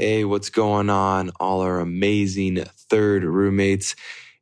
Hey, what's going on? All our amazing third roommates.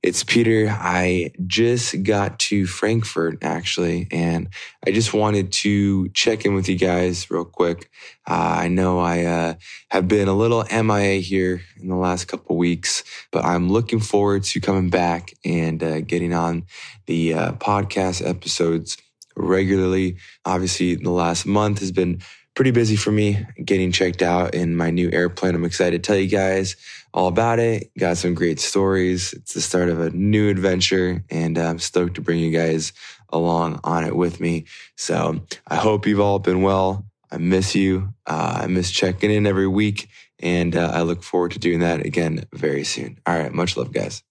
It's Peter. I just got to Frankfurt actually, and I just wanted to check in with you guys real quick. Uh, I know I uh, have been a little MIA here in the last couple weeks, but I'm looking forward to coming back and uh, getting on the uh, podcast episodes regularly. Obviously, the last month has been pretty busy for me getting checked out in my new airplane. I'm excited to tell you guys all about it. Got some great stories. It's the start of a new adventure, and I'm stoked to bring you guys along on it with me. So I hope you've all been well. I miss you. Uh, I miss checking in every week, and uh, I look forward to doing that again very soon. All right. Much love, guys.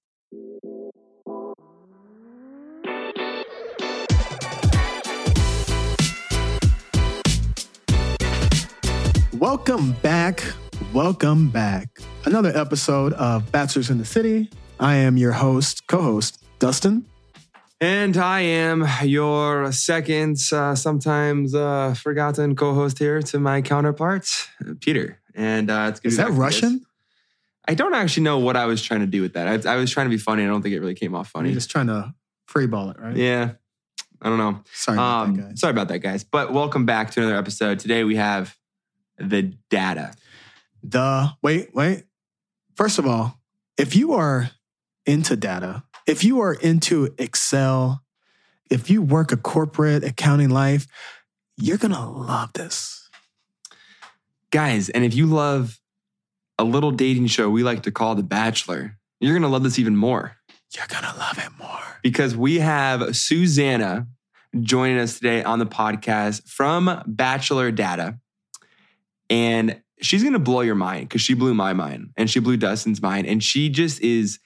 Welcome back. Welcome back. Another episode of Bachelors in the City. I am your host, co host, Dustin. And I am your second, uh, sometimes uh, forgotten co host here to my counterpart, Peter. And uh, it's good Is that Russian? I don't actually know what I was trying to do with that. I, I was trying to be funny. I don't think it really came off funny. You're just trying to freeball it, right? Yeah. I don't know. Sorry about Um, that, guys. Sorry about that, guys. But welcome back to another episode. Today we have the data. The wait, wait. First of all, if you are into data, if you are into Excel, if you work a corporate accounting life, you're gonna love this. Guys, and if you love a little dating show we like to call The Bachelor, you're going to love this even more You're gonna love it more. because we have Susanna joining us today on the podcast from Bachelor Data. And she's going to blow your mind because she blew my mind and she blew Dustin's mind. And she just is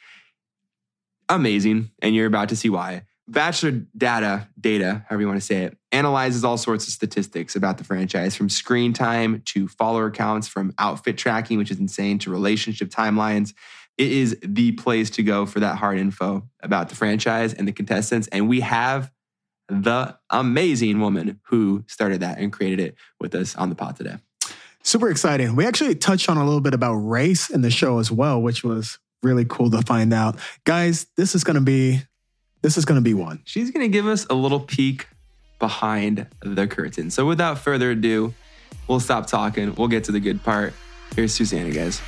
amazing. And you're about to see why. Bachelor Data, data, however you want to say it, analyzes all sorts of statistics about the franchise from screen time to follower counts, from outfit tracking, which is insane, to relationship timelines. It is the place to go for that hard info about the franchise and the contestants. And we have the amazing woman who started that and created it with us on the pod today. Super exciting. We actually touched on a little bit about race in the show as well, which was really cool to find out. Guys, this is gonna be this is gonna be one. She's going to give us a little peek behind the curtain. So without further ado, we'll stop talking. We'll get to the good part. Here's Susanna, guys.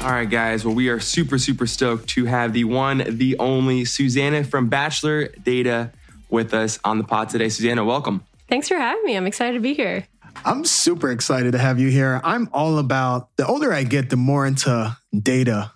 All right, guys. Well, we are super, super stoked to have the one, the only Susanna from Bachelor Data with us on the pod today. Susanna, welcome. Thanks for having me. I'm excited to be here. I'm super excited to have you here. I'm all about the older I get, the more into data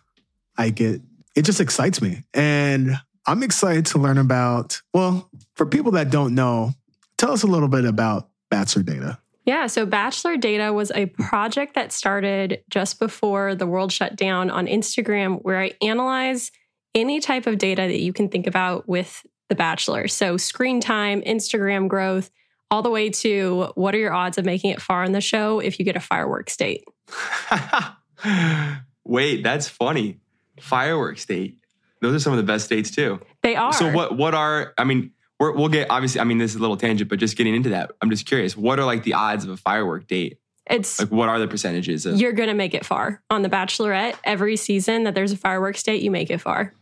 I get. It just excites me. And I'm excited to learn about, well, for people that don't know, tell us a little bit about Bachelor Data. Yeah, so Bachelor Data was a hmm. project that started just before the world shut down on Instagram, where I analyze any type of data that you can think about with The Bachelor. So screen time, Instagram growth, all the way to what are your odds of making it far in the show if you get a fireworks date? Wait, that's funny. Fireworks date. Those are some of the best dates too. They are. So what? What are? I mean, we're, we'll get obviously. I mean, this is a little tangent, but just getting into that, I'm just curious. What are like the odds of a firework date? It's Like, what are the percentages of? you're gonna make it far on The Bachelorette. Every season that there's a fireworks date, you make it far.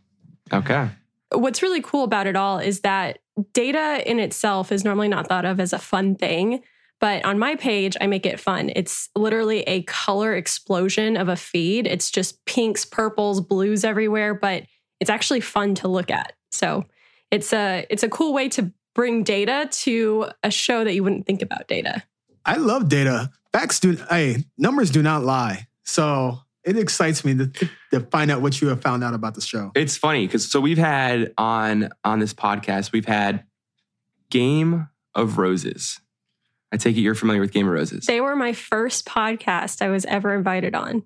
Okay. what's really cool about it all is that data in itself is normally not thought of as a fun thing. But on my page, I make it fun. It's literally a color explosion of a feed. It's just pinks, purples, blues everywhere, but it's actually fun to look at. So it's a it's a cool way to bring data to a show that you wouldn't think about data. I love data. Facts do, hey, numbers do not lie. So it excites me to, to find out what you have found out about the show. It's funny because so we've had on on this podcast we've had Game of Roses. I take it you're familiar with Game of Roses. They were my first podcast I was ever invited on.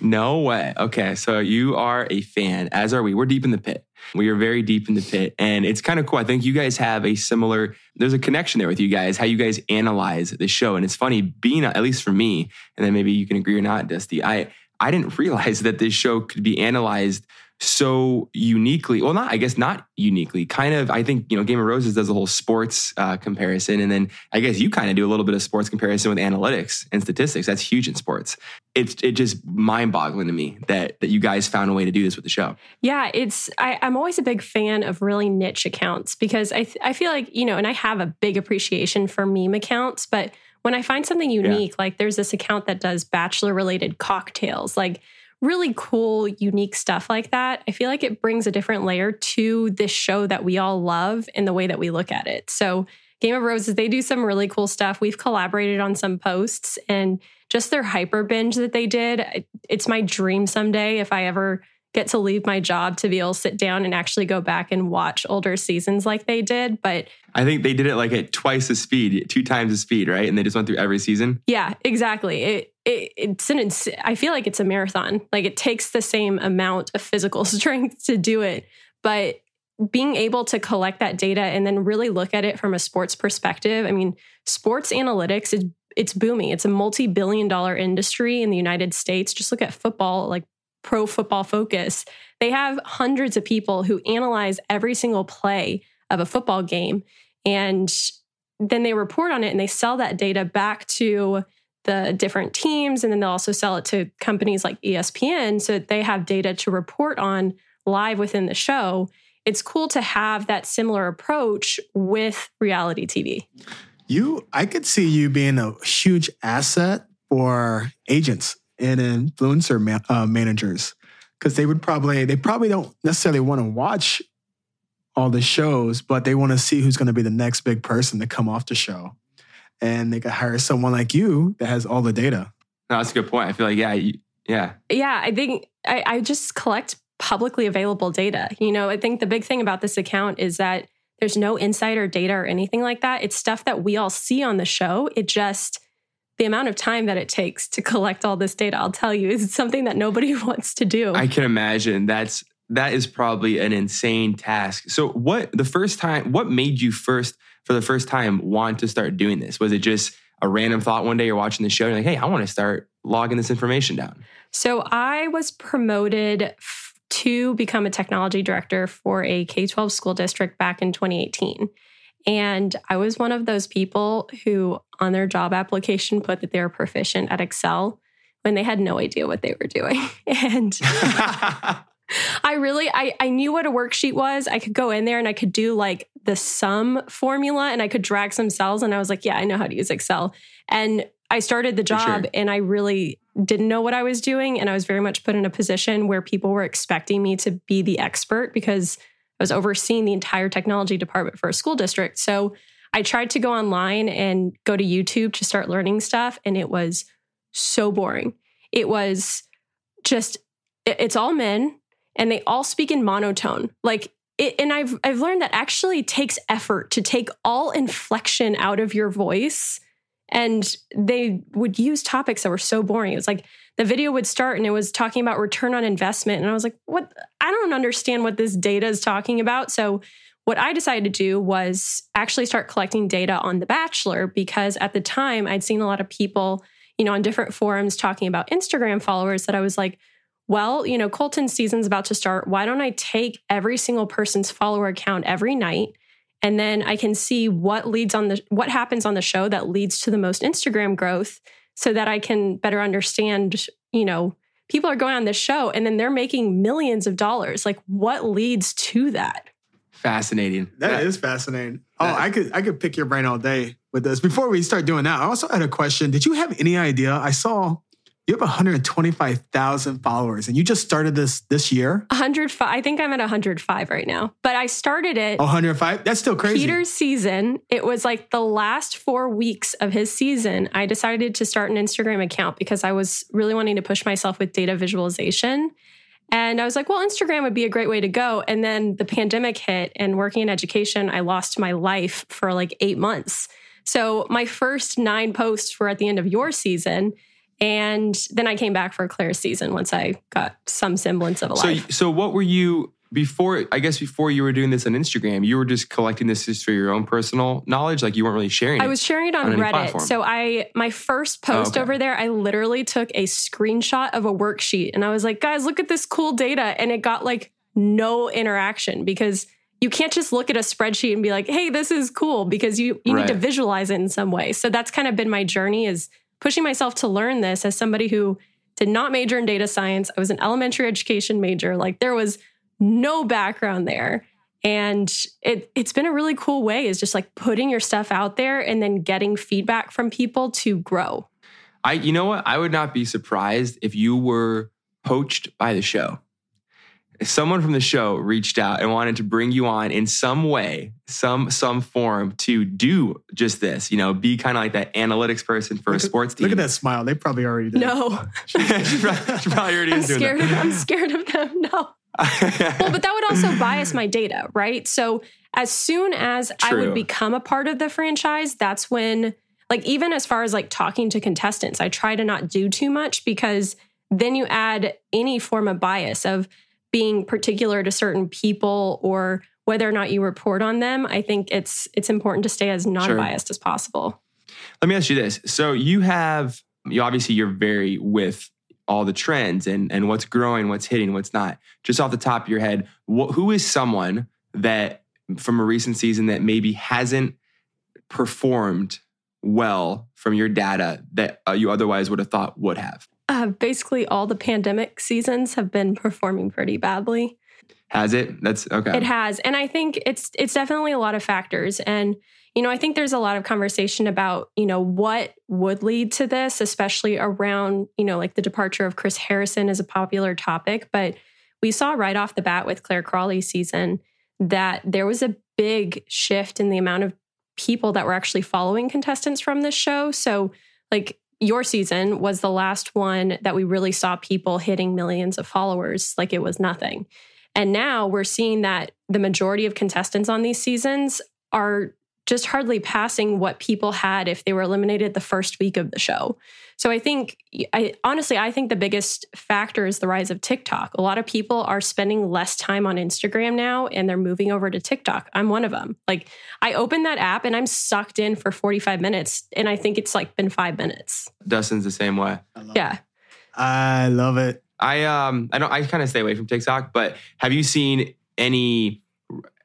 No way. Okay. So you are a fan, as are we. We're deep in the pit. We are very deep in the pit. And it's kind of cool. I think you guys have a similar, there's a connection there with you guys, how you guys analyze the show. And it's funny being, at least for me, and then maybe you can agree or not, Dusty. I, I didn't realize that this show could be analyzed so uniquely well not i guess not uniquely kind of i think you know game of roses does a whole sports uh, comparison and then i guess you kind of do a little bit of sports comparison with analytics and statistics. That's huge in sports. It's it just mind-boggling to me that that you guys found a way to do this with the show. Yeah it's I, i'm always a big fan of really niche accounts because i th- i feel like you know and i have a big appreciation for meme accounts but when i find something unique yeah. like there's this account that does bachelor related cocktails like really cool, unique stuff like that, I feel like it brings a different layer to this show that we all love in the way that we look at it. So, Game of Roses, they do some really cool stuff. We've collaborated on some posts and just their hyper binge that they did. It's my dream someday if I ever get to leave my job to be able to sit down and actually go back and watch older seasons like they did. But I think they did it like at twice the speed, two times the speed, right? And they just went through every season. Yeah, exactly. It, it it's an ins- I feel like it's a marathon. Like it takes the same amount of physical strength to do it, but being able to collect that data and then really look at it from a sports perspective. I mean, sports analytics is it's booming. It's a multi-billion dollar industry in the United States. Just look at football, like Pro Football Focus. They have hundreds of people who analyze every single play of a football game and then they report on it and they sell that data back to the different teams and then they'll also sell it to companies like ESPN so that they have data to report on live within the show. It's cool to have that similar approach with reality TV. You I could see you being a huge asset for agents and influencer uh, managers because they would probably they probably don't necessarily want to watch all the shows, but they want to see who's going to be the next big person to come off the show, and they could hire someone like you that has all the data. No, that's a good point. I feel like yeah, you, yeah, yeah. I think I, I just collect publicly available data. You know, I think the big thing about this account is that there's no insider data or anything like that. It's stuff that we all see on the show. It just the amount of time that it takes to collect all this data, I'll tell you, is something that nobody wants to do. I can imagine that's that is probably an insane task. So what the first time what made you first for the first time want to start doing this? Was it just a random thought one day you're watching the show and you're like, "Hey, I want to start logging this information down." So I was promoted f- to become a technology director for a K-12 school district back in 2018. And I was one of those people who, on their job application, put that they were proficient at Excel when they had no idea what they were doing. and I really, I, I knew what a worksheet was. I could go in there and I could do like the sum formula and I could drag some cells. And I was like, yeah, I know how to use Excel. And I started the job sure. and I really didn't know what I was doing. And I was very much put in a position where people were expecting me to be the expert because I was overseeing the entire technology department for a school district. So I tried to go online and go to YouTube to start learning stuff, and it was so boring. It was just, it's all men and they all speak in monotone. Like, it, and I've I've learned that actually takes effort to take all inflection out of your voice. And they would use topics that were so boring. It was like the video would start and it was talking about return on investment. And I was like, what? I don't understand what this data is talking about. So, what I decided to do was actually start collecting data on The Bachelor because at the time I'd seen a lot of people, you know, on different forums talking about Instagram followers that I was like, well, you know, Colton's season's about to start. Why don't I take every single person's follower account every night? And then I can see what leads on the what happens on the show that leads to the most Instagram growth so that I can better understand, you know, people are going on this show and then they're making millions of dollars. Like what leads to that? Fascinating. that, that is fascinating. Oh, I could I could pick your brain all day with this. Before we start doing that, I also had a question. Did you have any idea? I saw you have 125,000 followers and you just started this this year? 105. I think I'm at 105 right now. But I started it 105? That's still crazy. Peter's season, it was like the last 4 weeks of his season, I decided to start an Instagram account because I was really wanting to push myself with data visualization. And I was like, well, Instagram would be a great way to go. And then the pandemic hit and working in education, I lost my life for like 8 months. So my first 9 posts were at the end of your season and then I came back for Clare's season once I got some semblance of a life. So, so what were you? before I guess before you were doing this on Instagram, you were just collecting this just for your own personal knowledge. Like you weren't really sharing. I was sharing it on, on Reddit. platform. So I my first Oh, post okay. over there, I literally took a screenshot of a worksheet and I was like, guys, look at this cool data. And it got like no interaction because you can't just look at a spreadsheet and be like, hey, this is cool because you you need to visualize it in some way. So that's kind of been my journey is pushing myself to learn this as somebody who did not major in data science. I was an elementary education major. Like there was no background there. And it it's been a really cool way is just like putting your stuff out there and then getting feedback from people to grow. I, you know what? I would not be surprised if you were poached by the show. If someone from the show reached out and wanted to bring you on in some way, some some form to do just this, you know, be kind of like that analytics person for Look a at- sports team. Look at that smile. They probably already did. No, she, probably, already I'm doing scared. Of, I'm scared of them. No. Well, but that would also bias my data, right? So as soon as I would become a part of the franchise, that's when, like, even as far as like talking to contestants, I try to not do too much because then you add any form of bias of being particular to certain people or whether or not you report on them. I think it's it's important to stay as non-biased as possible. Let me ask you this. So you have you obviously you're very with all the trends and and what's growing, what's hitting, what's not. Just off the top of your head, wh- who is someone that from a recent season that maybe hasn't performed well from your data that uh, you otherwise would have thought would have? Uh, basically, all the pandemic seasons have been performing pretty badly. Has it? That's okay. It has, and I think it's it's definitely a lot of factors. And you know, I think there's a lot of conversation about you know what would lead to this, especially around you know like the departure of Chris Harrison is a popular topic. But we saw right off the bat with Clare Crawley's season that there was a big shift in the amount of people that were actually following contestants from this show. So like your season was the last one that we really saw people hitting millions of followers like it was nothing. And now we're seeing that the majority of contestants on these seasons are just hardly passing what people had if they were eliminated the first week of the show. So I think, I honestly, I think the biggest factor is the rise of TikTok. A lot of people are spending less time on Instagram now and they're moving over to TikTok. I'm one of them. Like I open that app and I'm sucked in for 45 minutes and I think it's like been five minutes. Dustin's the same way. I love Yeah. it. I love it. I um I don't I kind of stay away from TikTok, but have you seen any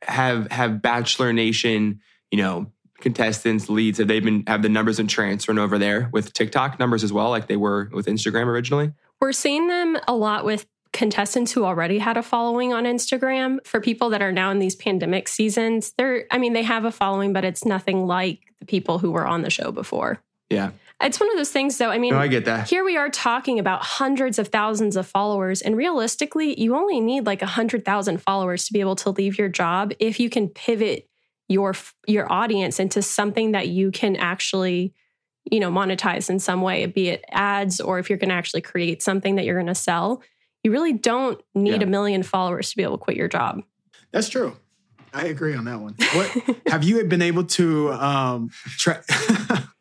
have have Bachelor Nation, you know, contestants, leads, have they been have the numbers been transferring over there with TikTok numbers as well, like they were with Instagram originally? We're seeing them a lot with contestants who already had a following on Instagram. For people that are now in these pandemic seasons, they're, I mean, they have a following, but it's nothing like the people who were on the show before. Yeah. It's one of those things, though. I mean, No, I get that. here we are talking about hundreds of thousands of followers, and realistically, you only need like a hundred thousand followers to be able to leave your job if you can pivot your your audience into something that you can actually, you know, monetize in some way, be it ads or if you're going to actually create something that you're going to sell. You really don't need Yeah. a million followers to be able to quit your job. That's true. I agree on that one. What have you been able to um track?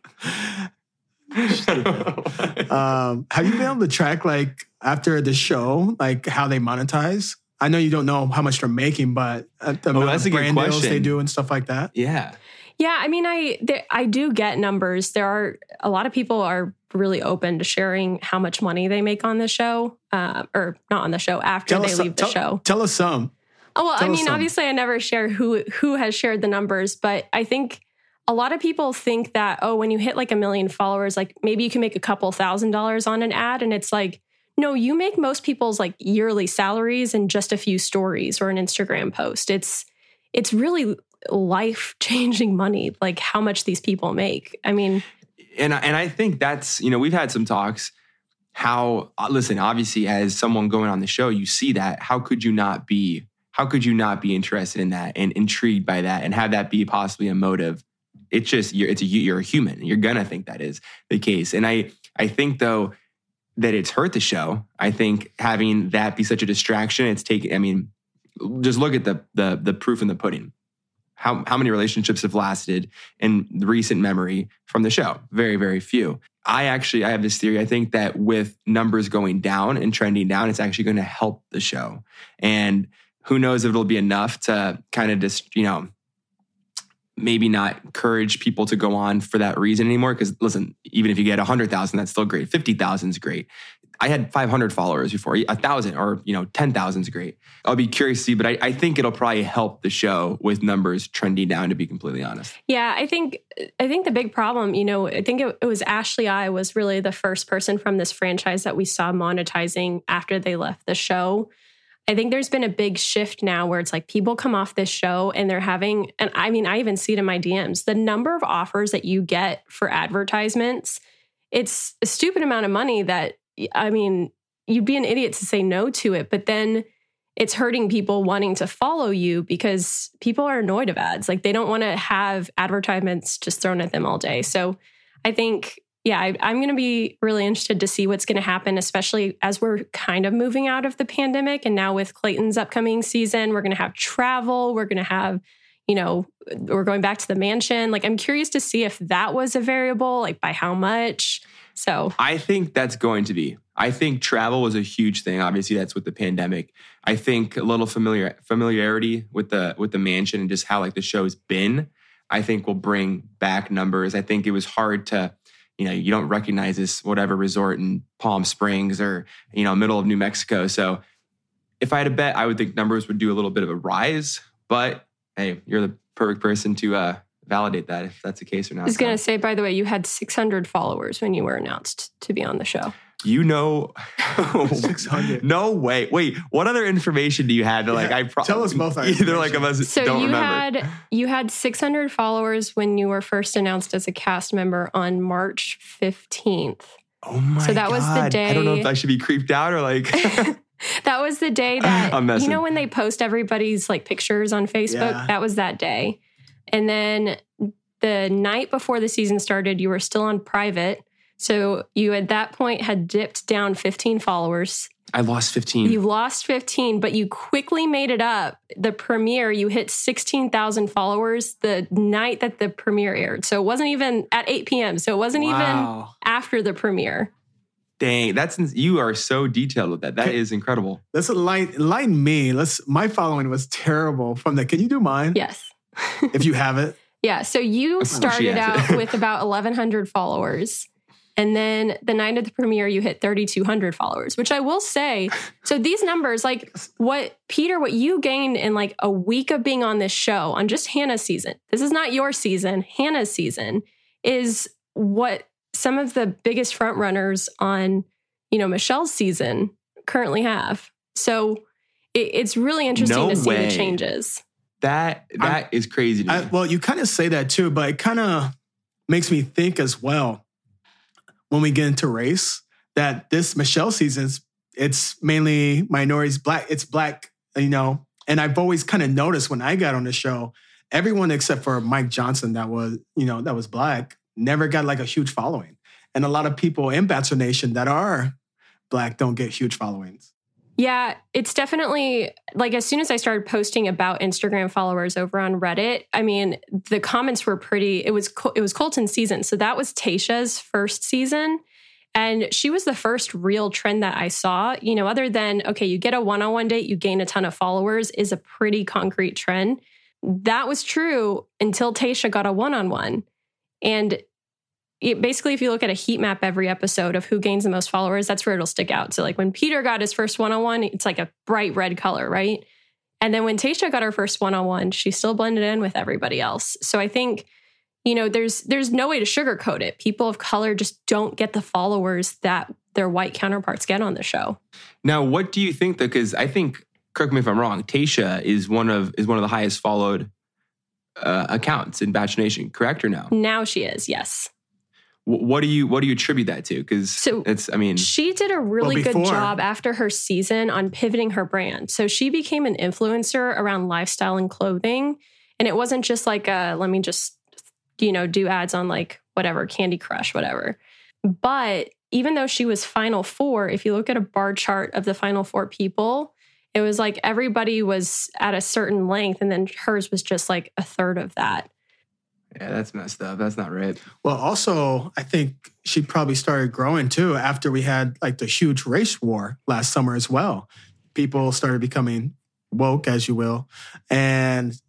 um, have you been able to track like after the show, like how they monetize? I know you don't know how much they're making, but uh, the amount that's of a good brand deals they do and stuff like that. yeah. Yeah, I mean, I there, I do get numbers. There are a lot of people are really open to sharing how much money they make on the show, uh, or not on the show after they us, leave the tell, show. Tell us some. Oh well, I tell us mean, obviously, I never share who who has shared the numbers, but I think a lot of people think that oh, when you hit like a million followers, like maybe you can make a couple thousand dollars on an ad, and it's like. No, you make most people's like yearly salaries in just a few stories or an Instagram post. It's it's really life changing money, like how much these people make. I mean, and and I think that's you know we've had some talks. How uh, listen? Obviously, as someone going on the show, you see that. How could you not be? How could you not be interested in that and intrigued by that and have that be possibly a motive? It's just you're it's a you're a human. You're gonna think that is the case. And I I think though that it's hurt the show. I think having that be such a distraction, it's taken. I mean, just look at the the the proof in the pudding. How how many relationships have lasted in recent memory from the show? Very very few. I actually I have this theory. I think that with numbers going down and trending down, it's actually going to help the show. And who knows if it'll be enough to kind of just, you know, maybe not encourage people to go on for that reason anymore. Because listen, even if you get 100,000, that's still great. 50,000 is great. I had 500 followers before, a thousand or, you know, 10,000 is great. I'll be curious to see, but I, I think it'll probably help the show with numbers trending down, to be completely honest. Yeah, I think I think the big problem, you know, I think it, it was Ashley I was really the first person from this franchise that we saw monetizing after they left the show. I think there's been a big shift now where it's like people come off this show and they're having, and I mean, I even see it in my DMs, the number of offers that you get for advertisements, it's a stupid amount of money that, I mean, you'd be an idiot to say no to it. But then it's hurting people wanting to follow you because people are annoyed of ads. Like they don't want to have advertisements just thrown at them all day. So I think yeah, I, am going to be really interested to see what's going to happen, especially as we're kind of moving out of the pandemic. And now with Clayton's upcoming season, we're going to have travel. We're going to have, you know, we're going back to the mansion. Like, I'm curious to see if that was a variable, like by how much. So I think that's going to be. I think travel was a huge thing. Obviously, that's with the pandemic. I think a little familiar familiarity with the with the mansion and just how like the show's been. I think will bring back numbers. I think it was hard to you know you don't recognize this whatever resort in Palm Springs or you know middle of New Mexico. So if I had a bet, I would think numbers would do a little bit of a rise. But hey, you're the perfect person to uh, validate that if that's the case or not. I was going to say, by the way, you had 600 followers when you were announced to be on the show. You know, 600. no way. Wait, what other information do you have? To like, Yeah, I pro- tell us both our Either like of us So don't you remember. had you had 600 followers when you were first announced as a cast member on March 15th. oh my so that was the day I don't know if I should be creeped out or like. That was the day that I'm you know when they post everybody's like pictures on Facebook. Yeah. That was that day, and then the night before the season started, you were still on private. So you at that point had dipped down 15 followers. I lost 15. You lost 15, but you quickly made it up. The premiere, you hit 16,000 followers the night that the premiere aired. So it wasn't even at 8 p.m. So it wasn't even after the premiere. Dang, that's you are so detailed with that. That Okay. is incredible. Let's enlighten, enlighten me. Let's. My following was terrible from the. Can you do mine Yes. if you have it? Yeah. So you started out with about 1,100 followers. And then the night of the premiere, you hit 3,200 followers, which I will say. So these numbers, like what Peter, what you gained in like a week of being on this show on just Hannah's season, this is not your season, Hannah's season, is what some of the biggest front runners on, you know, Michelle's season currently have. So it, it's really interesting No to see way. the changes. That that is crazy to me. I, well, you kind of say that too, but it kind of makes me think as well when we get into race that this Michelle season's it's mainly minorities, black. It's black, you know. And I've always kind of noticed when I got on the show, everyone except for Mike Johnson, that was you know that was black, never got like a huge following. And a lot of people in Bachelor Nation that are black don't get huge followings. Yeah, it's definitely like as soon as I started posting about Instagram followers over on Reddit, I mean, the comments were pretty it was it was Colton's season. So that was Tayshia's first season and she was the first real trend that I saw, you know, other than okay, you get a one-on-one date, you gain a ton of followers is a pretty concrete trend. That was true until Tayshia got a one-on-one. And it, basically, if you look at a heat map every episode of who gains the most followers, that's where it'll stick out. So, like when Peter got his first one on one, it's like a bright red color, right? And then when Tayshia got her first one on one, she still blended in with everybody else. So I think, you know, there's there's no way to sugarcoat it. People of color just don't get the followers that their white counterparts get on the show. Now, what do you think? though? Because I think, correct me if I'm wrong. Tayshia is one of is one of the highest followed uh, accounts in Bach Nation. Correct or no? Now she is, yes. Wh- What do you what do you attribute that to? Because So- it's I mean She did a really Well, good job after her season on pivoting her brand. So she became an influencer around lifestyle and clothing. And it wasn't just like a, let me just, you know, do ads on like whatever, Candy Crush, whatever. But even though she was final four, if you look at a bar chart of the final four people, it was like everybody was at a certain length and then hers was just like a third of that. Yeah, that's messed up. That's not right. Well, also, I think she probably started growing too after we had like the huge race war last summer as well. People started becoming woke, as you will, and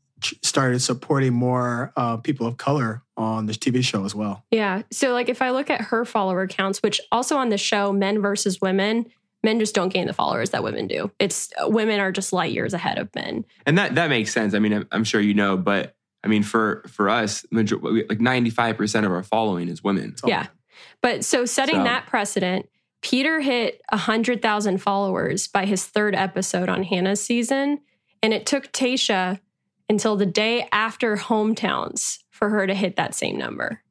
started supporting more uh, people of color on this TV show as well. Yeah. So, like, if I look at her follower counts, which also on the show, men versus women, men just don't gain the followers that women do. It's uh, women are just light years ahead of men. And that that makes sense. I mean, I'm, I'm sure you know, but I mean, for for us, major, like 95 percent of our following is women. Yeah. But so setting So- that precedent, Peter hit 100,000 followers by his third episode on Hannah's season. And it took Tayshia until the day after hometowns for her to hit that same number.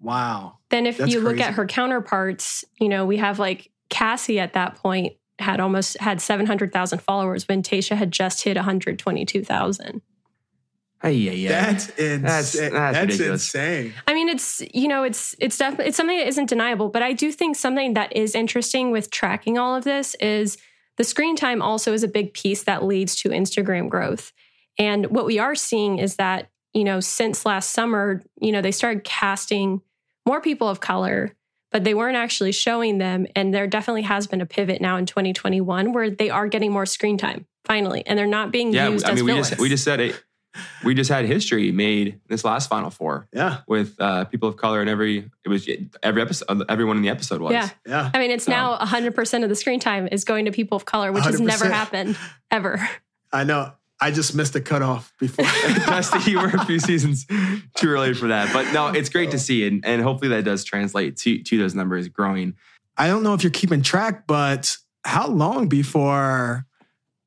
Wow. Then if That's you look crazy. at her counterparts, you know, we have like Cassie at that point had almost had 700,000 followers when Tayshia had just hit 122,000. Hey, yeah, yeah. That's insane. That's- That's, that's ridiculous. insane. I mean, it's you know, it's it's definitely it's something that isn't deniable. But I do think something that is interesting with tracking all of this is the screen time also is a big piece that leads to Instagram growth. And what we are seeing is that you know, since last summer, you know, they started casting more people of color, but they weren't actually showing them. And there definitely has been a pivot now in 2021 where they are getting more screen time finally, and they're not being yeah, used I as mean, we villains. just we just said it. We just had history made this last Final Four Yeah. with uh, people of color, and every it was every episode, everyone in the episode was. Yeah. Yeah. I mean, it's So- now 100% of the screen time is going to people of color, which has never happened ever. I know. I just missed the cutoff before. Dusty, you were a few seasons too early for that, but no, it's great to see, and, and hopefully that does translate to to those numbers growing. I don't know if you're keeping track, but how long before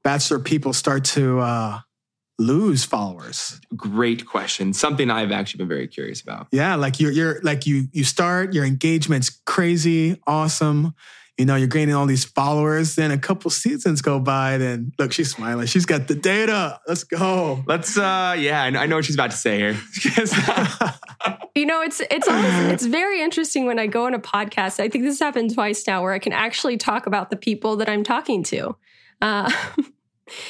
Bachelor people start to uh, lose followers? Great question. Something I've actually been very curious about. Yeah, like you're you're like you you start your engagement's crazy, awesome. You know, you're gaining all these followers. Then a couple seasons go by. Then look, she's smiling. She's got the data. Let's go. Let's, uh, yeah, I know, what she's about to say here. You know, it's it's always it's very interesting when I go on a podcast. I think this has happened twice now, where I can actually talk about the people that I'm talking to. Uh,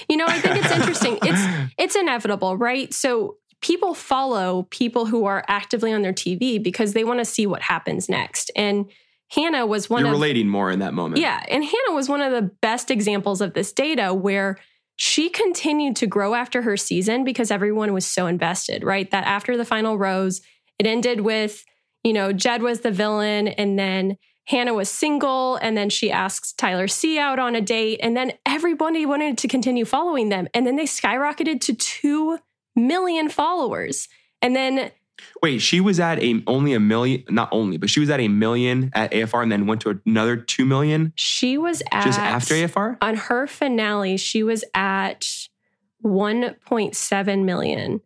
you know, I think it's interesting. It's it's inevitable, right? So people follow people who are actively on their TV because they want to see what happens next. And Hannah was one You're of relating more in that moment. Yeah. And Hannah was one of the best examples of this data where she continued to grow after her season because everyone was so invested, right? That after the final rose, it ended with, you know, Jed was the villain and then Hannah was single and then she asks Tyler C out on a date and then everybody wanted to continue following them and then they skyrocketed to 2 million followers. And then Wait, she was at a only a million, not only, but she was at a million at AFR and then went to another two million she was at just after AFR. on her finale, she was at 1.7 million.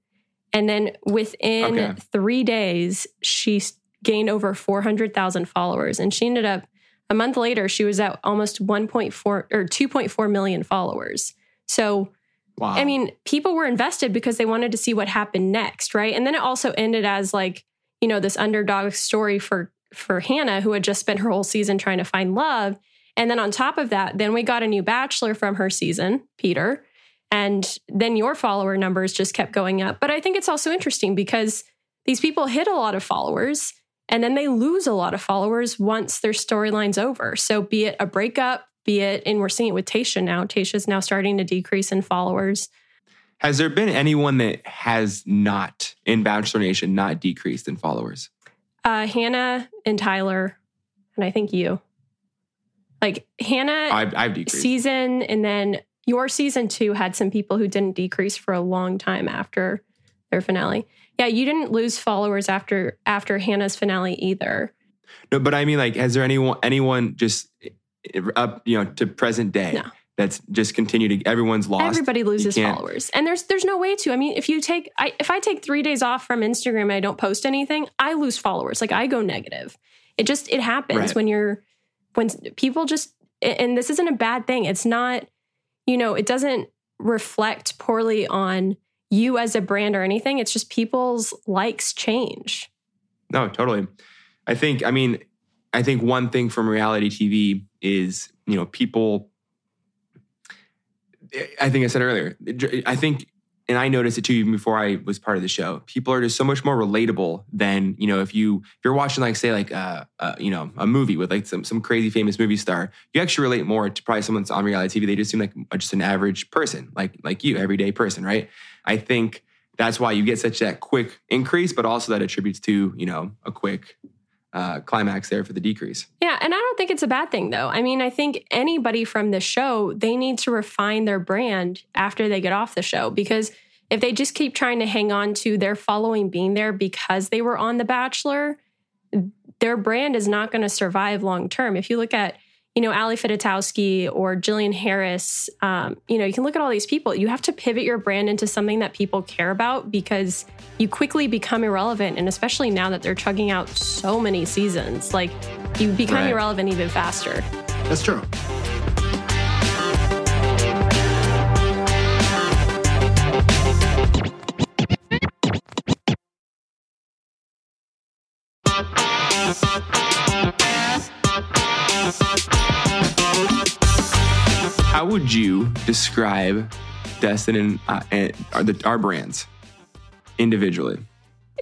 And then within Okay. three days, she gained over 400,000 followers. And she ended up, a month later, she was at almost 1.4 or 2.4 million followers. So, Wow. I mean, people were invested because they wanted to see what happened next, right? And then it also ended as like, you know, this underdog story for for Hannah who had just spent her whole season trying to find love. And then on top of that, then we got a new bachelor from her season, Peter. And then your follower numbers just kept going up. But I think it's also interesting because these people hit a lot of followers and then they lose a lot of followers once their storyline's over. So be it a breakup, be it, and we're seeing it with Tayshia now. Tayshia's now starting to decrease in followers. Has there been anyone that has not in Bachelor Nation not decreased in followers? Uh, Hannah and Tyler, and I think you. Like Hannah I've, I've decreased. season, and then your season two had some people who didn't decrease for a long time after their finale. Yeah, you didn't lose followers after after Hannah's finale either. no, but I mean, like, has there anyone anyone just up, you know, to present day No. that's just continued to everyone's lost? Everybody loses followers, and there's there's no way to. I mean, if you take I, if I take three days off from Instagram and I don't post anything, I lose followers. Like I go negative. It just it happens Right. when you're when people just and this isn't a bad thing. It's not you know it doesn't reflect poorly on you as a brand or anything. It's just people's likes change. No, totally. I think, I mean, I think one thing from reality TV is, you know, people, I think I said earlier, I think and I noticed it too even before I was part of the show. People are just so much more relatable than you know if you if you're watching like say like uh, uh you know a movie with like some some crazy famous movie star. You actually relate more to probably someone's on reality TV. They just seem like just an average person, like like you, everyday person, right? I think that's why you get such that quick increase, but also that attributes to you know a quick uh, climax there for the decrease. Yeah, and I don't think it's a bad thing though. I mean, I think anybody from the show, they need to refine their brand after they get off the show because if they just keep trying to hang on to their following being there because they were on The Bachelor, their brand is not going to survive long term. If you look at you know, Ali Fedotowsky or Jillian Harris, um, you know, you can look at all these people. You have to pivot your brand into something that people care about because you quickly become irrelevant. And especially now that they're chugging out so many seasons, like you become right. irrelevant even faster. That's true. How would you describe Dustin and, uh, and our, the, our brands individually?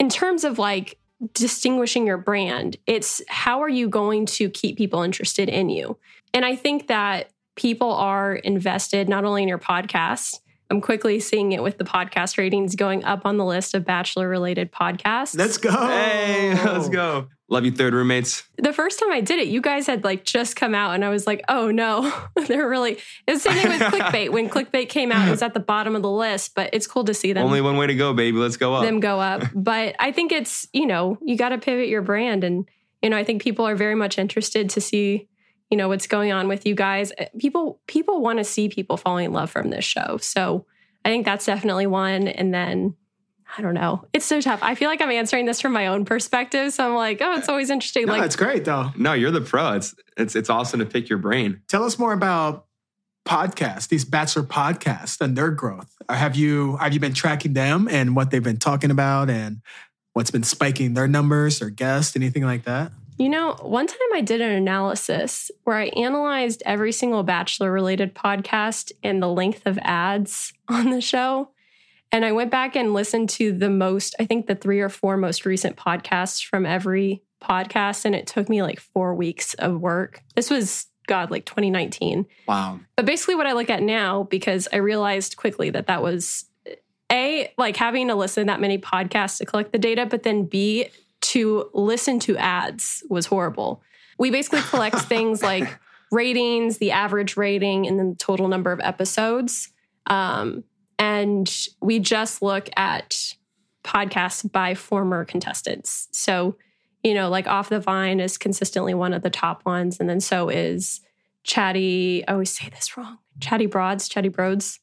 In terms of like distinguishing your brand, it's how are you going to keep people interested in you? And I think that people are invested not only in your podcast, I'm quickly seeing it with the podcast ratings going up on the list of bachelor related podcasts. Let's go. Hey, let's go. Love you, third roommates. The first time I did it, you guys had like just come out, and I was like, oh no, they're really. It was the same thing with clickbait. When clickbait came out, it was at the bottom of the list, but it's cool to see them. Only one way to go, baby. Let's go up. Them go up. but I think it's, you know, you got to pivot your brand. And, you know, I think people are very much interested to see you know what's going on with you guys eh, people people want to see people falling in love from this show so i think that's definitely one and then I don't know. It's so tough. I feel like I'm answering this from my own perspective. So I'm like, oh, it's always interesting. No, like, it's great though. No, you're the pro. It's it's it's awesome to pick your brain. Tell us more about podcasts, these bachelor podcasts and their growth. Uh, have you have you been tracking them and what they've been talking about and what's been spiking their numbers or guests, anything like that? You know, one time I did an analysis where I analyzed every single bachelor related podcast and the length of ads on the show. And I went back and listened to the most, I think the three or four most recent podcasts from every podcast. And it took me like four weeks of work. This was, God, like 2019. Wow. But basically, what I look at now, because I realized quickly that that was A, like having to listen to that many podcasts to collect the data, but then B, to listen to ads was horrible. We basically collect things like ratings, the average rating, and then the total number of episodes. Um, and we just look at podcasts by former contestants. So, you know, like Off the Vine is consistently one of the top ones. And then so is Chatty, I always say this wrong, Chatty Broads, Chatty Broads,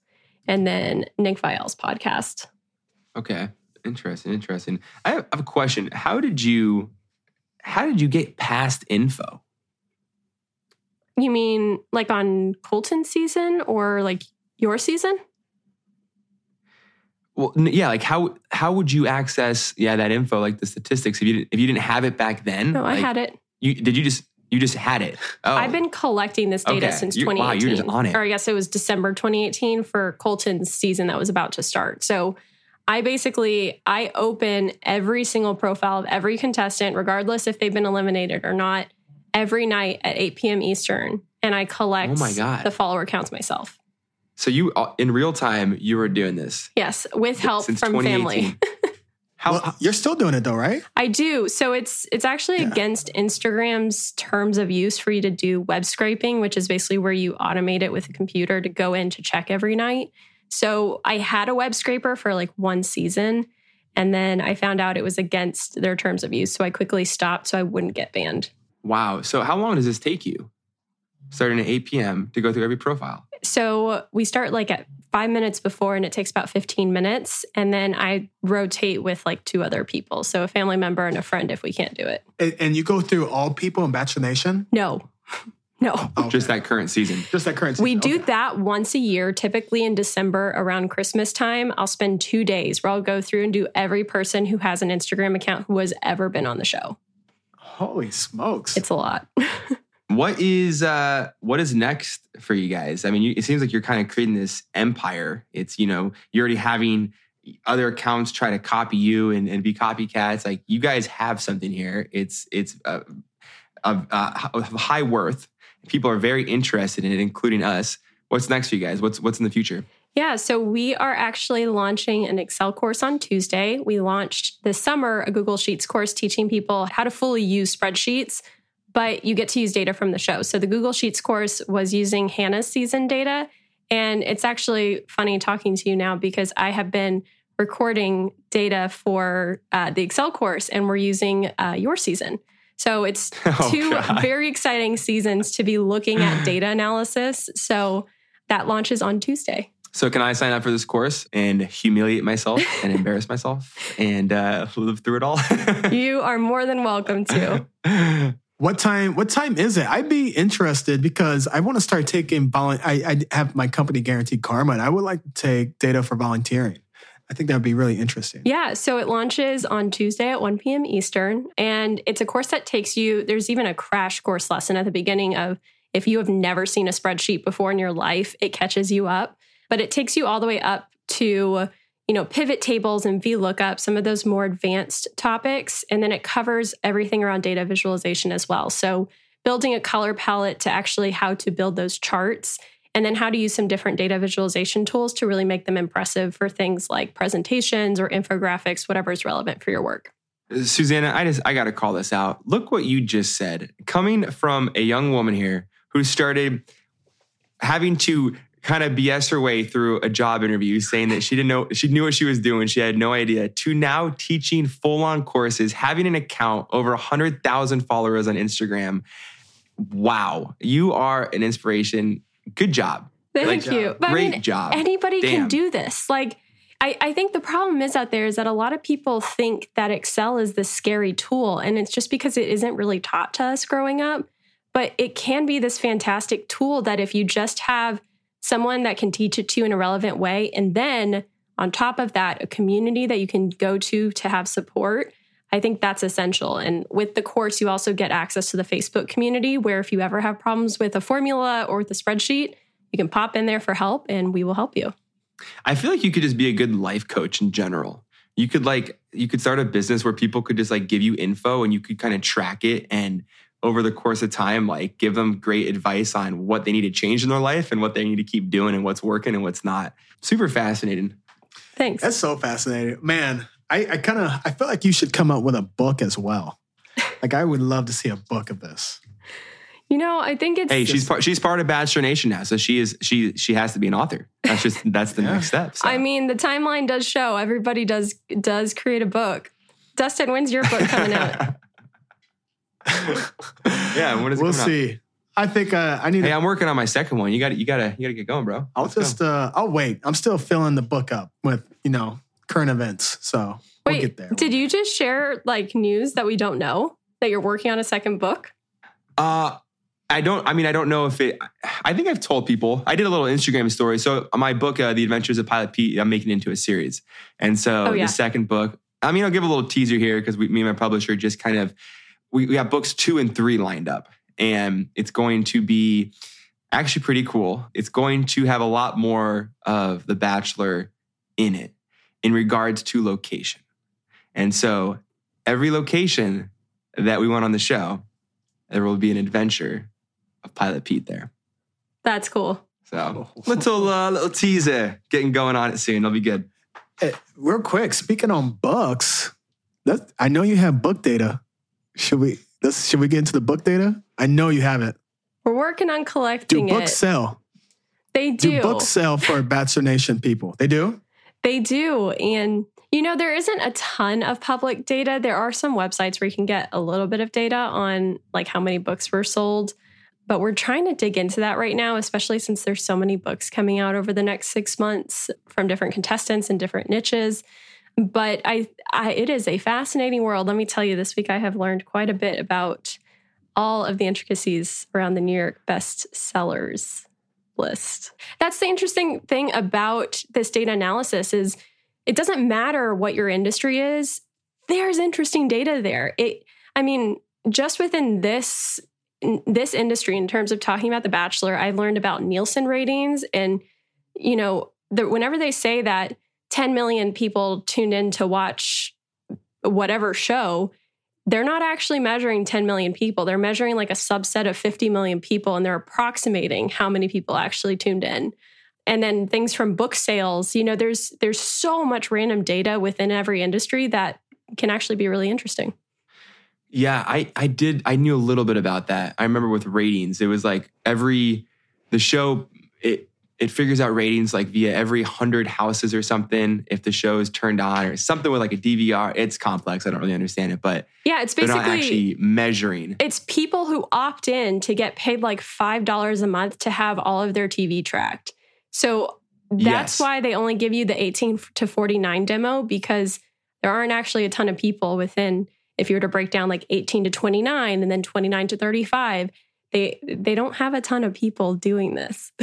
and then Nick Viall's podcast. Okay. Interesting. Interesting. I have a question. How did you, how did you get past info? You mean like on Colton season or like your season? Well, yeah, like how how would you access yeah that info like the statistics if you didn't, if you didn't have it back then? No, like, I had it. You did you just you just had it? Oh. I've been collecting this data okay. since you're, 2018. Wow, you're just on it. Or I guess it was December 2018 for Colton's season that was about to start. So I basically I open every single profile of every contestant, regardless if they've been eliminated or not, every night at 8 p.m. Eastern, and I collect oh my God. the follower counts myself. So you uh, in real time you were doing this. Yes, with help from family. How well, you're still doing it though, right? I do. So it's it's actually yeah. against Instagram's terms of use for you to do web scraping, which is basically where you automate it with a computer to go in to check every night. So I had a web scraper for like one season and then I found out it was against their terms of use, so I quickly stopped so I wouldn't get banned. Wow. So how long does this take you? Starting at 8 p.m. to go through every profile? So we start like at five minutes before, and it takes about 15 minutes. And then I rotate with like two other people. So a family member and a friend if we can't do it. And, and you go through all people in Bachelor Nation? No. No. Okay. Just that current season. Just that current season. We do okay. that once a year, typically in December around Christmas time. I'll spend two days where I'll go through and do every person who has an Instagram account who has ever been on the show. Holy smokes. It's a lot. what is uh what is next for you guys? I mean, you, it seems like you're kind of creating this empire. It's you know you're already having other accounts try to copy you and, and be copycats. Like you guys have something here. It's it's uh, of, uh, high worth. People are very interested in it, including us. What's next for you guys? What's what's in the future? Yeah, so we are actually launching an Excel course on Tuesday. We launched this summer a Google Sheets course teaching people how to fully use spreadsheets, but you get to use data from the show. So the Google Sheets course was using Hannah's season data. And it's actually funny talking to you now because I have been recording data for uh, the Excel course and we're using uh, your season. So it's oh, two God. very exciting seasons to be looking at data analysis. So that launches on Tuesday. So can I sign up for this course and humiliate myself and embarrass myself and uh, live through it all? you are more than welcome to. What time? What time is it? I'd be interested because I want to start taking. Volu- I, I have my company guaranteed karma, and I would like to take data for volunteering. I think that would be really interesting. Yeah. So it launches on Tuesday at 1 p.m. Eastern. And it's a course that takes you, there's even a crash course lesson at the beginning of if you have never seen a spreadsheet before in your life, it catches you up. But it takes you all the way up to, you know, pivot tables and VLOOKUP, some of those more advanced topics. And then it covers everything around data visualization as well. So building a color palette to actually how to build those charts and then how to use some different data visualization tools to really make them impressive for things like presentations or infographics, whatever is relevant for your work. Susanna, I just I got to call this out. Look what you just said. Coming from a young woman here who started having to kind of BS her way through a job interview saying that she didn't know she knew what she was doing, she had no idea, to now teaching full-on courses, having an account over 100,000 followers on Instagram. Wow, you are an inspiration good job. Thank you. But great I mean, job. Anybody Damn. can do this. Like, I, I think the problem is out there is that a lot of people think that Excel is this scary tool, and it's just because it isn't really taught to us growing up. But it can be this fantastic tool that if you just have someone that can teach it to you in a relevant way, and then on top of that, a community that you can go to to have support, I think that's essential. And with the course, you also get access to the Facebook community where if you ever have problems with a formula or with a spreadsheet, you can pop in there for help and we will help you. I feel like you could just be a good life coach in general. You could like you could start a business where people could just like give you info and you could kind of track it and over the course of time like give them great advice on what they need to change in their life and what they need to keep doing and what's working and what's not. Super fascinating. Thanks. That's so fascinating. Man, I, I kind of I feel like you should come up with a book as well. like I would love to see a book of this. You know, I think it's Hey, she's part she's part of Bachelor Nation now. So she is she she has to be an author. That's just that's the yeah. next step. So. I mean, the timeline does show everybody does does create a book. Dustin, when's your book coming out? yeah, when is we'll see. Out? I think uh, I need. Hey, i am working on my second one. You got to, you got to, you got to get going, bro. I'll Let's just, uh, I'll wait. I'm still filling the book up with, you know, current events. So Wait, we'll get there. Did you just share like news that we don't know that you're working on a second book? Uh, I don't. I mean, I don't know if it. I think I've told people. I did a little Instagram story. So my book, uh, "The Adventures of Pilot Pete," I'm making it into a series, and so oh, yeah. the second book. I mean, I'll give a little teaser here because me and my publisher just kind of we, we have books two and three lined up, and it's going to be actually pretty cool. It's going to have a lot more of The Bachelor in it in regards to location. And so every location that we went on the show, there will be an adventure of Pilot Pete there. That's cool. So little uh, little teaser getting going on it soon. It'll be good. Hey, real quick, speaking on books, that, I know you have book data. Should we should we get into the book data? I know you have it. We're working on collecting do books it. sell? They do. Do books sell for Bachelor Nation people? They do? They do. And, you know, there isn't a ton of public data. There are some websites where you can get a little bit of data on like how many books were sold. But we're trying to dig into that right now, especially since there's so many books coming out over the next six months from different contestants and different niches. But I, I it is a fascinating world. Let me tell you, this week I have learned quite a bit about all of the intricacies around the New York best sellers list. That's the interesting thing about this data analysis is it doesn't matter what your industry is. There's interesting data there. It I mean, just within this in this industry, in terms of talking about The Bachelor, I learned about Nielsen ratings. And, you know, the, whenever they say that 10 million people tuned in to watch whatever show, they're not actually measuring 10 million people. They're measuring like a subset of 50 million people and they're approximating how many people actually tuned in. And then things from book sales, you know, there's there's so much random data within every industry that can actually be really interesting. Yeah, I I did I knew a little bit about that. I remember with ratings, it was like every the show it it figures out ratings like via every hundred houses or something if the show is turned on or something with like a DVR. It's complex. I don't really understand it, but yeah, it's they're basically not actually measuring. it's people who opt in to get paid like five dollars a month to have all of their TV tracked. So that's Yes. why they only give you the 18 to 49 demo because there aren't actually a ton of people within. If you were to break down like 18 to 29 and then 29 to 35, they they don't have a ton of people doing this.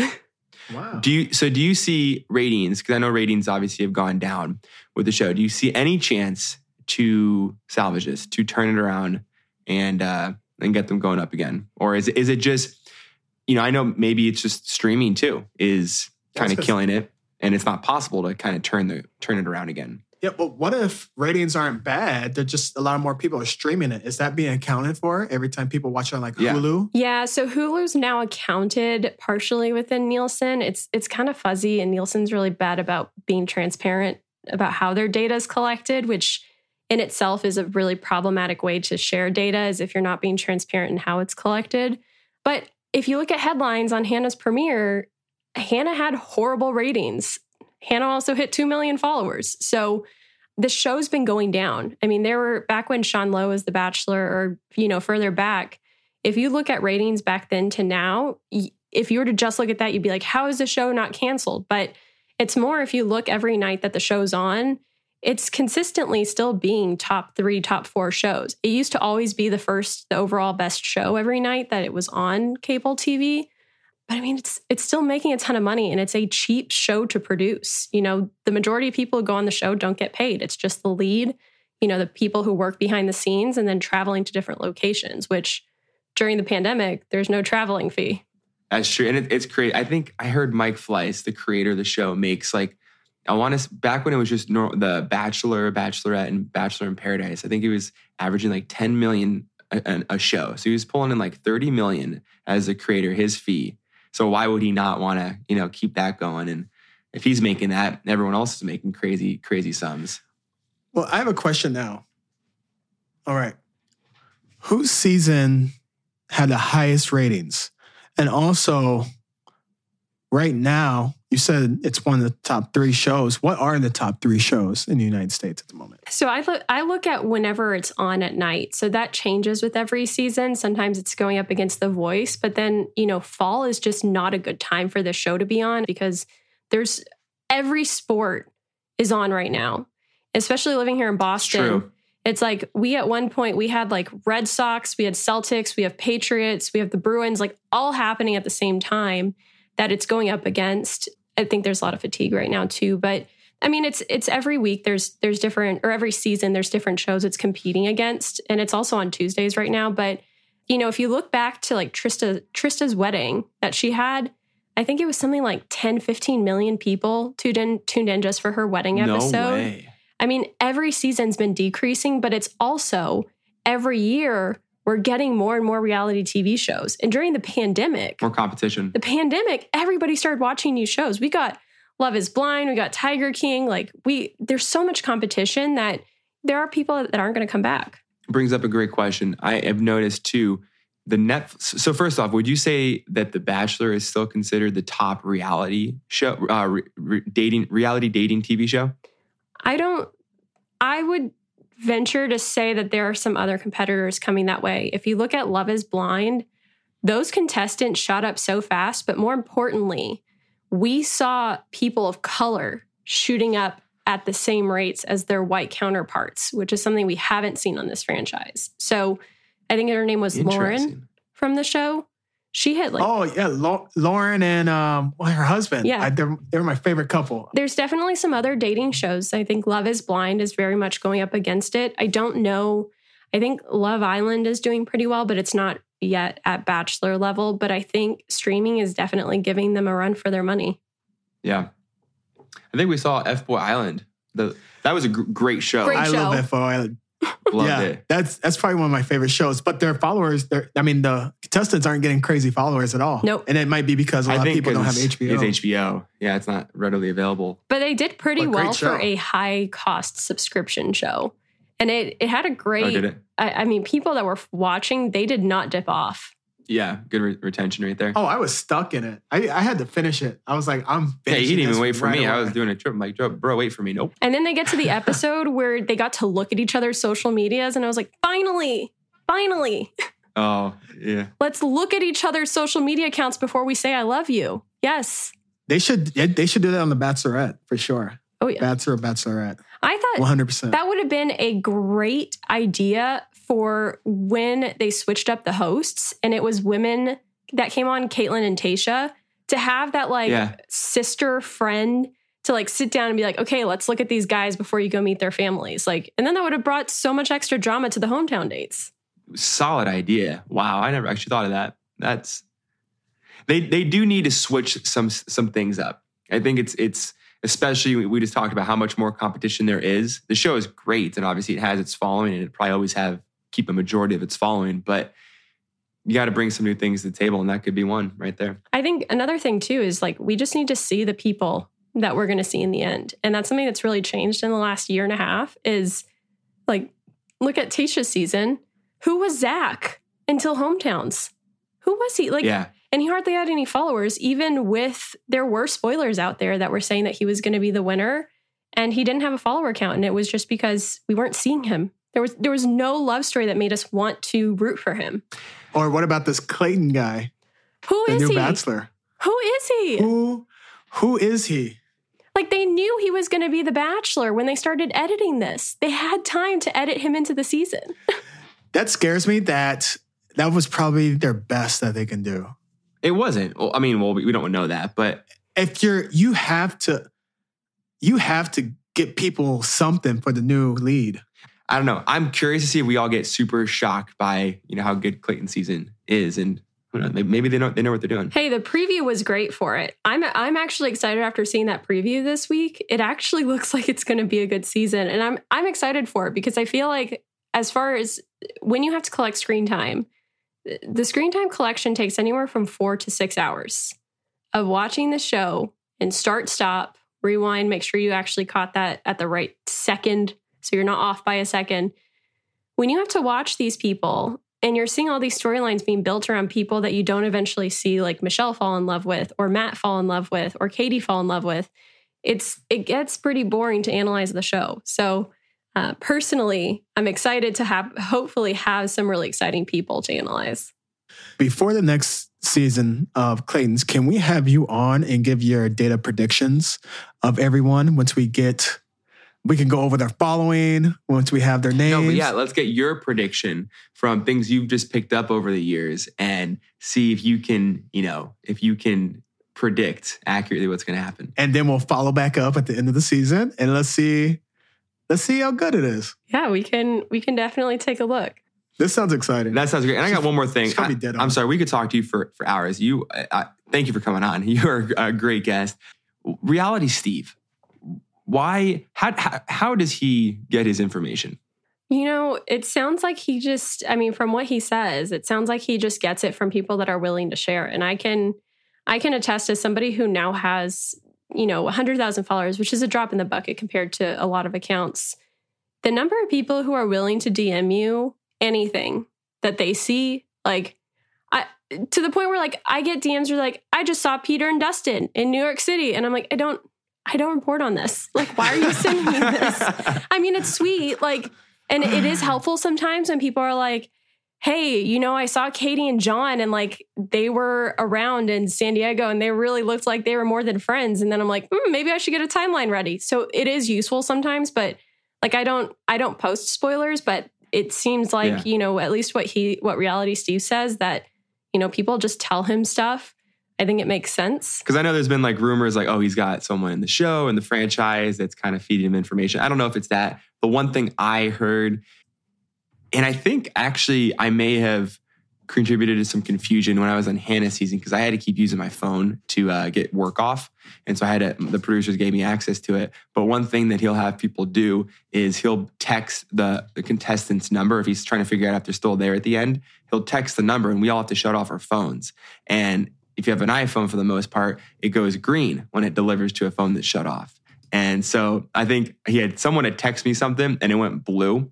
Wow. Do you so do you see ratings? Because I know ratings obviously have gone down with the show. Do you see any chance to salvage this, to turn it around and uh and get them going up again? Or is it is it just, you know, I know maybe it's just streaming too, is kind of killing it. And it's not possible to kind of turn the turn it around again. Yeah, but what if ratings aren't bad? They're just a lot more people are streaming it. Is that being accounted for every time people watch it on like Yeah. Hulu? Yeah, so Hulu's now accounted partially within Nielsen. It's it's kind of fuzzy, and Nielsen's really bad about being transparent about how their data is collected, which in itself is a really problematic way to share data, is if you're not being transparent in how it's collected. But if you look at headlines on Hannah's premiere, Hannah had horrible ratings. Hannah also hit 2 million followers. So the show's been going down. I mean, there were back when Sean Lowe was the bachelor or, you know, further back, if you look at ratings back then to now, if you were to just look at that, you'd be like, how is the show not canceled? But it's more if you look every night that the show's on, it's consistently still being top three, top four shows. It used to always be the first, the overall best show every night that it was on cable TV. But I mean, it's it's still making a ton of money and it's a cheap show to produce. You know, the majority of people who go on the show don't get paid. It's just the lead, you know, the people who work behind the scenes and then traveling to different locations, which during the pandemic, there's no traveling fee. That's true. And it, it's great. I think I heard Mike Fleiss, the creator of the show, makes like, I want to, back when it was just the Bachelor, Bachelorette, and Bachelor in Paradise, I think he was averaging like 10 million a, a- a show. So he was pulling in like 30 million as a creator, his fee. So why would he not want to, you know, keep that going? And if he's making that, everyone else is making crazy, crazy sums. Well, I have a question now. All right. Whose season had the highest ratings? And also, right now, you said it's one of the top three shows. What are the top three shows in the United States at the moment? So I look I look at whenever it's on at night. So that changes with every season. Sometimes it's going up against The Voice, but then, you know, fall is just not a good time for the show to be on because there's every sport is on right now. Especially living here in Boston. True. It's like we at one point we had like Red Sox, we had Celtics, we have Patriots, we have the Bruins, like all happening at the same time that it's going up against. I think there's a lot of fatigue right now too, but I mean it's it's every week there's there's different or every season there's different shows it's competing against and it's also on Tuesdays right now, but you know, if you look back to like Trista Trista's wedding that she had, I think it was something like 10 15 million people tuned in tuned in just for her wedding episode. No way. I mean, every season's been decreasing, but it's also every year we're getting more and more reality TV shows. And during the pandemic, More competition. the pandemic, everybody started watching new shows. We got Love is Blind, we got Tiger King. Like we there's so much competition that there are people that aren't going to come back. brings up a great question. I have noticed too. The net. So first off, would you say that The Bachelor is still considered the top reality show, uh, re, re- dating reality dating TV show? I don't I would venture to say that there are some other competitors coming that way. If you look at Love is Blind, those contestants shot up so fast, but more importantly, we saw people of color shooting up at the same rates as their white counterparts, which is something we haven't seen on this franchise. So I think her name was Lauren from the show. She hit like oh yeah, Lau- Lauren and um, well, her husband. Yeah. I, they're, they're my favorite couple. There's definitely some other dating shows. I think Love is Blind is very much going up against it. I don't know. I think Love Island is doing pretty well, but it's not yet at Bachelor level, but I think streaming is definitely giving them a run for their money. Yeah. I think we saw F Boy Island. The that was a gr- great show. Great I show. love FO Island. Loved yeah, it. that's that's probably one of my favorite shows. But their followers, they're, I mean, the contestants aren't getting crazy followers at all. Nope. And it might be because a lot of people don't have HBO. It's HBO. Yeah, it's not readily available. But they did pretty But well show. for a high cost subscription show. And it, it had a oh, great. Oh, great, did it? I, I mean, people that were watching, they did not dip off. Yeah, good re- retention right there. Oh, I was stuck in it. I, I had to finish it. I was like, I'm. yeah, he didn't even this wait for right me. I was doing a trip. I'm like, "Bro, bro, wait for me. Nope. And then they get to the episode where they got to look at each other's social medias. And I was like, finally, finally, Oh, yeah. let's look at each other's social media accounts before we say I love you. Yes. They should. They should do that on the Bachelorette for sure. Oh, yeah. Bachelor, Bachelorette, I thought one hundred percent. That would have been a great idea for when they switched up the hosts and it was women that came on, Kaitlyn and Tayshia, to have that like Yeah. sister friend to like sit down and be like, okay, let's look at these guys before you go meet their families. Like, and then that would have brought so much extra drama to the hometown dates. Solid idea. Wow, I never actually thought of that. That's they they do need to switch some some things up. I think it's it's especially we just talked about how much more competition there is. The show is great, and obviously it has its following, and it probably always have keep a majority of its following. But you got to bring some new things to the table, and that could be one right there. I think another thing too is like we just need to see the people that we're going to see in the end. And that's something that's really changed in the last year and a half is like look at Tayshia's season. Who was Zach until hometowns? Who was he? Like yeah, and he hardly had any followers even with there were spoilers out there that were saying that he was going to be the winner and he didn't have a follower count and it was just because we weren't seeing him. There was there was no love story that made us want to root for him. Or what about this Clayton guy, Who the is new he? Bachelor? Who is he? Who, who is he? Like they knew he was going to be the bachelor when they started editing this. They had time to edit him into the season. That scares me. That that was probably their best that they can do. it wasn't. Well, I mean, well, we we don't know that, but If you're, you have to, you have to get people something for the new lead. I don't know. I'm curious to see if we all get super shocked by you know how good Clayton season is, and maybe- maybe they know they know what they're doing. Hey, the preview was great for it. I'm I'm actually excited after seeing that preview this week. It actually looks like it's going to be a good season, and I'm I'm excited for it because I feel like as far as when you have to collect screen time, the screen time collection takes anywhere from four to six hours of watching the show and start stop rewind make sure you actually caught that at the right second so you're not off by a second when you have to watch these people and you're seeing all these storylines being built around people that you don't eventually see like michelle fall in love with or matt fall in love with or katie fall in love with it's it gets pretty boring to analyze the show so uh, personally i'm excited to have hopefully have some really exciting people to analyze Before the next season of Clayton's, can we have you on and give your data predictions of everyone once we get? We can go over their following once we have their names. No, but yeah, let's get your prediction from things you've just picked up over the years and see if you can, you know, if you can predict accurately what's going to happen. and then we'll follow back up at the end of the season and let's see, let's see how good it is. yeah we can we can definitely take a look This sounds exciting. That sounds great. And I got one more thing. It's be I, dead on. am sorry, we could talk to you for for hours. You, I, I, thank you for coming on. You're a great guest. Reality Steve, why? How, how how does he get his information? You know, it sounds like he just, I mean, from what he says, it sounds like he just gets it from people that are willing to share. And I can, I can attest as somebody who now has, you know, 100,000 followers, which is a drop in the bucket compared to a lot of accounts. The number of people who are willing to DM you anything that they see, like, I, to the point where like I get DMs where like I just saw Peter and Dustin in New York City, and I'm like I don't I don't report on this. Like why are you sending me this? I mean it's sweet, like and it is helpful sometimes when people are like, hey, you know, I saw Katie and John and like they were around in San Diego and they really looked like they were more than friends. And then I'm like, hmm, maybe I should get a timeline ready. So it is useful sometimes, but like I don't I don't post spoilers, but it seems like, Yeah. you know, at least what he what reality Steve says that, you know, people just tell him stuff. I think it makes sense. Because I know there's been like rumors like, oh, he's got someone in the show and the franchise that's kind of feeding him information. I don't know if it's that. The one thing I heard, and I think actually I may have contributed to some confusion when I was on Hannah season because I had to keep using my phone to uh, get work off. And so I had to, the producers gave me access to it. But one thing that he'll have people do is he'll text the, the contestant's number if he's trying to figure out if they're still there at the end. He'll text the number and we all have to shut off our phones. And if you have an iPhone for the most part, it goes green when it delivers to a phone that's shut off. And so I think he had someone had text me something and it went blue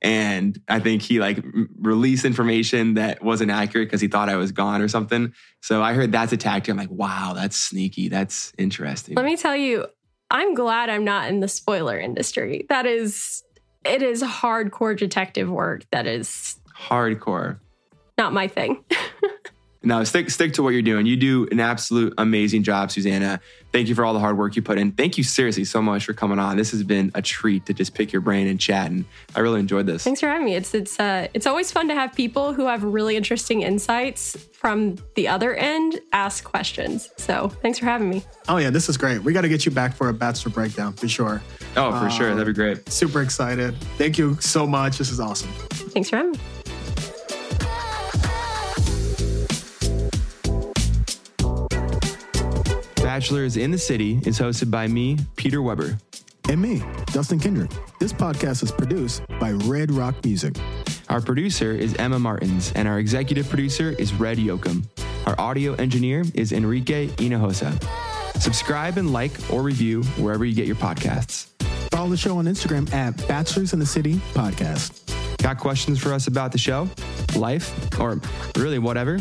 and I think he like released information that wasn't accurate because he thought I was gone or something. So I heard that's a tactic. I'm like, wow, that's sneaky. That's interesting. Let me tell you, I'm glad I'm not in the spoiler industry. That is, it is hardcore detective work. That is hardcore. Not my thing. No, stick stick to what you're doing. You do an absolute amazing job, Susanna. Thank you for all the hard work you put in. Thank you seriously so much for coming on. This has been a treat to just pick your brain and chat, and I really enjoyed this. Thanks for having me. It's it's uh, it's always fun to have people who have really interesting insights from the other end ask questions. So thanks for having me. Oh yeah, this is great. We got to get you back for a bachelor breakdown for sure. Oh, for uh, sure, that'd be great. Super excited. Thank you so much. This is awesome. Thanks for having me. Bachelors in the City is hosted by me, Peter Weber. And me, Dustin Kendrick. This podcast is produced by Red Rock Music. Our producer is Emma Martins, and our executive producer is Red Yoakum. Our audio engineer is Enrique Hinojosa. Subscribe and like or review wherever you get your podcasts. Follow the show on Instagram at Bachelors in the City Podcast. Got questions for us about the show, life, or really whatever?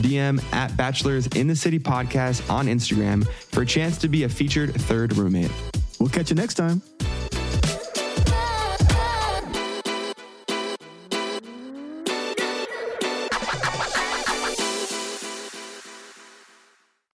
DM at Bachelors in the City podcast on Instagram for a chance to be a featured third roommate. We'll catch you next time.